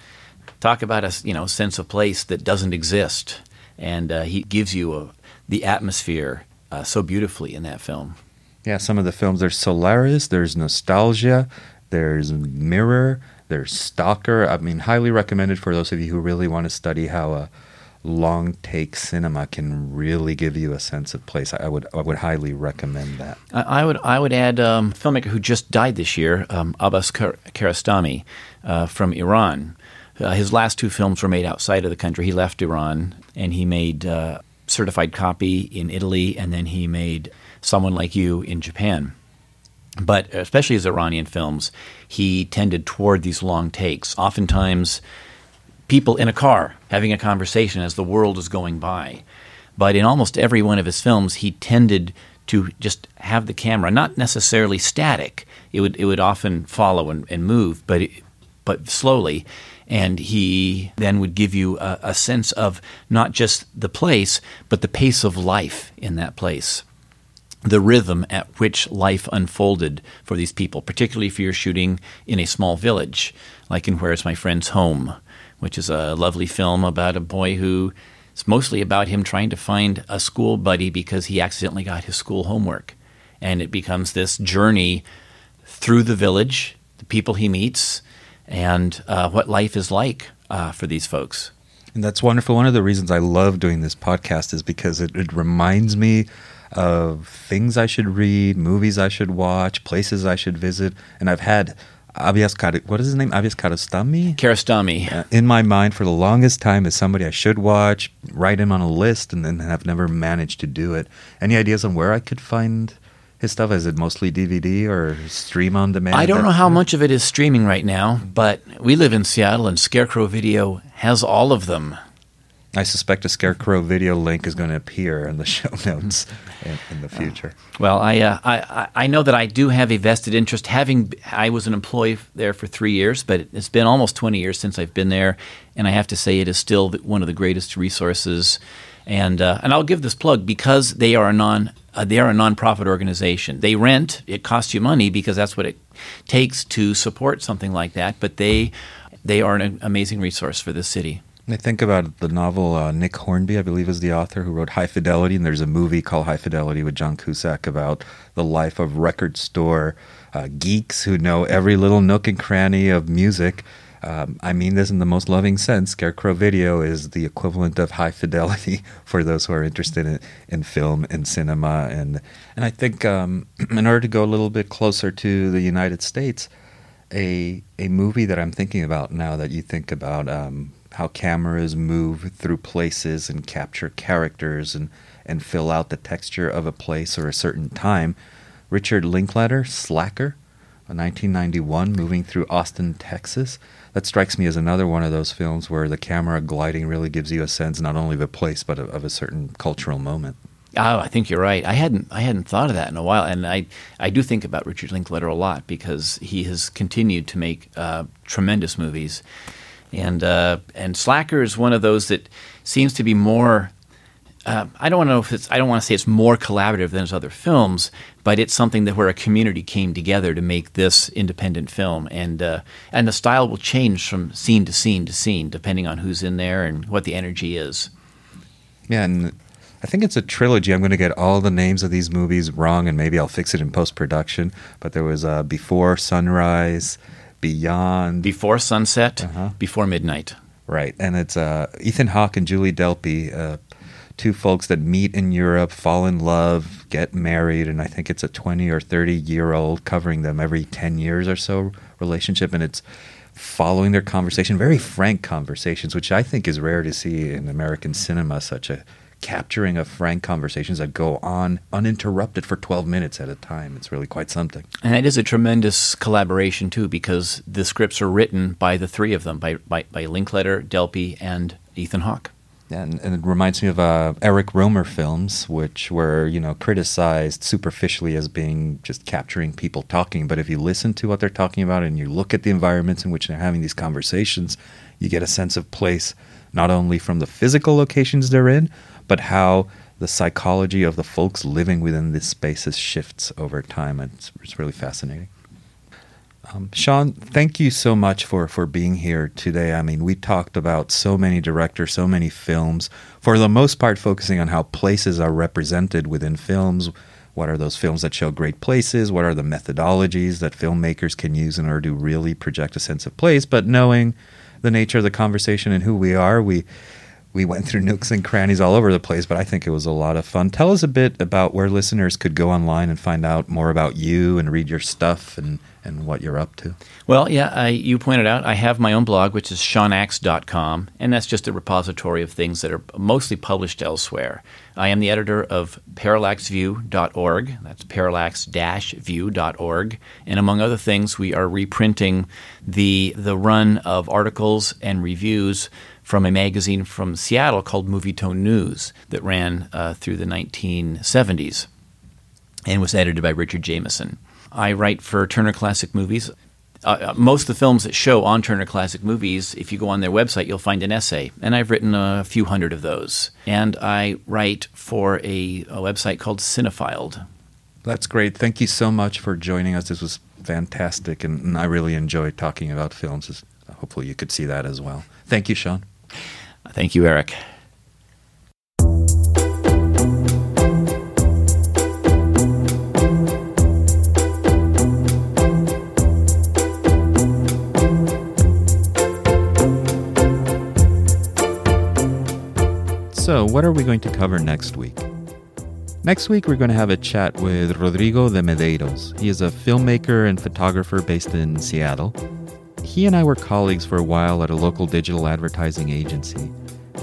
Talk about a you know sense of place that doesn't exist, and uh, he gives you a, the atmosphere uh, so beautifully in that film. Yeah, some of the films there's Solaris, there's Nostalgia, there's Mirror, there's Stalker. I mean, highly recommended for those of you who really want to study how a long take cinema can really give you a sense of place. I would I would highly recommend that. I, would I would add um, a filmmaker who just died this year, um, Abbas Kiarostami uh, from Iran. Uh, his last two films were made outside of the country. He left Iran and he made uh, Certified Copy in Italy, and then he made Someone Like You in Japan. But especially his Iranian films, he tended toward these long takes. Oftentimes, people in a car having a conversation as the world is going by. But in almost every one of his films, he tended to just have the camera not necessarily static. It would it would often follow and, and move, but it, but slowly. And he then would give you a, a sense of not just the place, but the pace of life in that place the rhythm at which life unfolded for these people, particularly if you're shooting in a small village, like in Where's My Friend's Home, which is a lovely film about a boy who it's mostly about him trying to find a school buddy because he accidentally got his school homework. And it becomes this journey through the village, the people he meets, and uh, what life is like uh, for these folks. And that's wonderful. One of the reasons I love doing this podcast is because it, it reminds me of things I should read, movies I should watch, places I should visit, and I've had Abias what is his name? Abias Karostami? Karostami. Uh, in my mind for the longest time as somebody I should watch, write him on a list, and then have never managed to do it. Any ideas on where I could find his stuff? Is it mostly DVD or stream on demand? I don't know how much of it is streaming right now, but we live in Seattle, and Scarecrow Video has all of them. I suspect a Scarecrow video link is going to appear in the show notes in, in the future. Well, I, uh, I I know that I do have a vested interest. Having I was an employee there for three years, but it's been almost twenty years since I've been there, and I have to say it is still one of the greatest resources. And uh, and I'll give this plug because they are a non uh, they are a nonprofit organization. They rent. It costs you money because that's what it takes to support something like that. But they they are an amazing resource for the city. I think about the novel uh, Nick Hornby, I believe, is the author who wrote High Fidelity, and there's a movie called High Fidelity with John Cusack about the life of record store uh, geeks who know every little nook and cranny of music. Um, I mean this in the most loving sense. Scarecrow Video is the equivalent of high fidelity for those who are interested in, in film and cinema. And, and I think um, in order to go a little bit closer to the United States, a, a movie that I'm thinking about now that you think about um, how cameras move through places and capture characters and, and fill out the texture of a place or a certain time. Richard Linklater, Slacker, 1991, moving through Austin, Texas that strikes me as another one of those films where the camera gliding really gives you a sense not only of a place but of, of a certain cultural moment. Oh, I think you're right. I hadn't I hadn't thought of that in a while, and I I do think about Richard Linklater a lot because he has continued to make uh, tremendous movies, and uh, and Slacker is one of those that seems to be more uh, I don't know if it's I don't want to say it's more collaborative than his other films, but it's something that where a community came together to make this independent film, and uh, and the style will change from scene to scene to scene depending on who's in there and what the energy is. Yeah, and I think it's a trilogy. I'm going to get all the names of these movies wrong, and maybe I'll fix it in post production. But there was uh, Before Sunrise, Beyond, Before Sunset, uh-huh. Before Midnight. Right, and it's uh, Ethan Hawke and Julie Delpy uh, two folks that meet in Europe, fall in love, get married, and I think it's a 20 or 30 year old covering them every 10 years or so relationship. And it's following their conversation, very frank conversations, which I think is rare to see in American cinema, such a capturing of frank conversations that go on uninterrupted for 12 minutes at a time. It's really quite something. And it is a tremendous collaboration, too, because the scripts are written by the three of them by, by, by Linklater, Delpy, and Ethan Hawke and, and, it reminds me of uh, Eric Rohmer films, which were you know criticized superficially as being just capturing people talking. But if you listen to what they're talking about and you look at the environments in which they're having these conversations, you get a sense of place not only from the physical locations they're in, but how the psychology of the folks living within these spaces shifts over time. It's, it's really fascinating. Um, Sean, thank you so much for, for being here today. I mean, we talked about so many directors, so many films, for the most part, focusing on how places are represented within films. What are those films that show great places? What are the methodologies that filmmakers can use in order to really project a sense of place? But knowing the nature of the conversation and who we are, we we went through nooks and crannies all over the place, but I think it was a lot of fun. Tell us a bit about where listeners could go online and find out more about you and read your stuff and, and what you're up to. Well, yeah, I, you pointed out I have my own blog, which is seanax.com, and that's just a repository of things that are mostly published elsewhere. I am the editor of parallaxview.org. That's parallax-view.org. And among other things, we are reprinting the, the run of articles and reviews – from a magazine from Seattle called Movietone News that ran uh, through the 1970s and was edited by Richard Jameson. I write for Turner Classic Movies. Uh, uh, most of the films that show on Turner Classic Movies, if you go on their website, you'll find an essay. And I've written a few hundred of those. And I write for a, a website called Cinephiled. That's great. Thank you so much for joining us. This was fantastic, and, and I really enjoyed talking about films. Hopefully, you could see that as well. Thank you, Sean. Thank you, Eric. So, what are we going to cover next week? Next week, we're going to have a chat with Rodrigo de Medeiros. He is a filmmaker and photographer based in Seattle. He and I were colleagues for a while at a local digital advertising agency.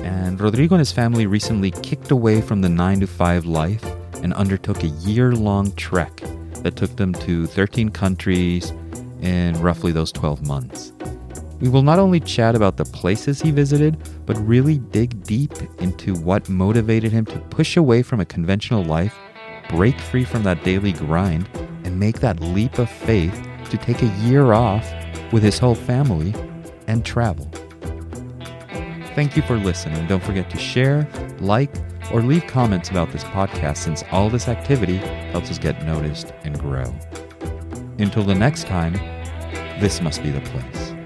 And Rodrigo and his family recently kicked away from the 9 to 5 life and undertook a year long trek that took them to 13 countries in roughly those 12 months. We will not only chat about the places he visited, but really dig deep into what motivated him to push away from a conventional life, break free from that daily grind, and make that leap of faith to take a year off with his whole family and travel. Thank you for listening. Don't forget to share, like, or leave comments about this podcast since all this activity helps us get noticed and grow. Until the next time, this must be the place.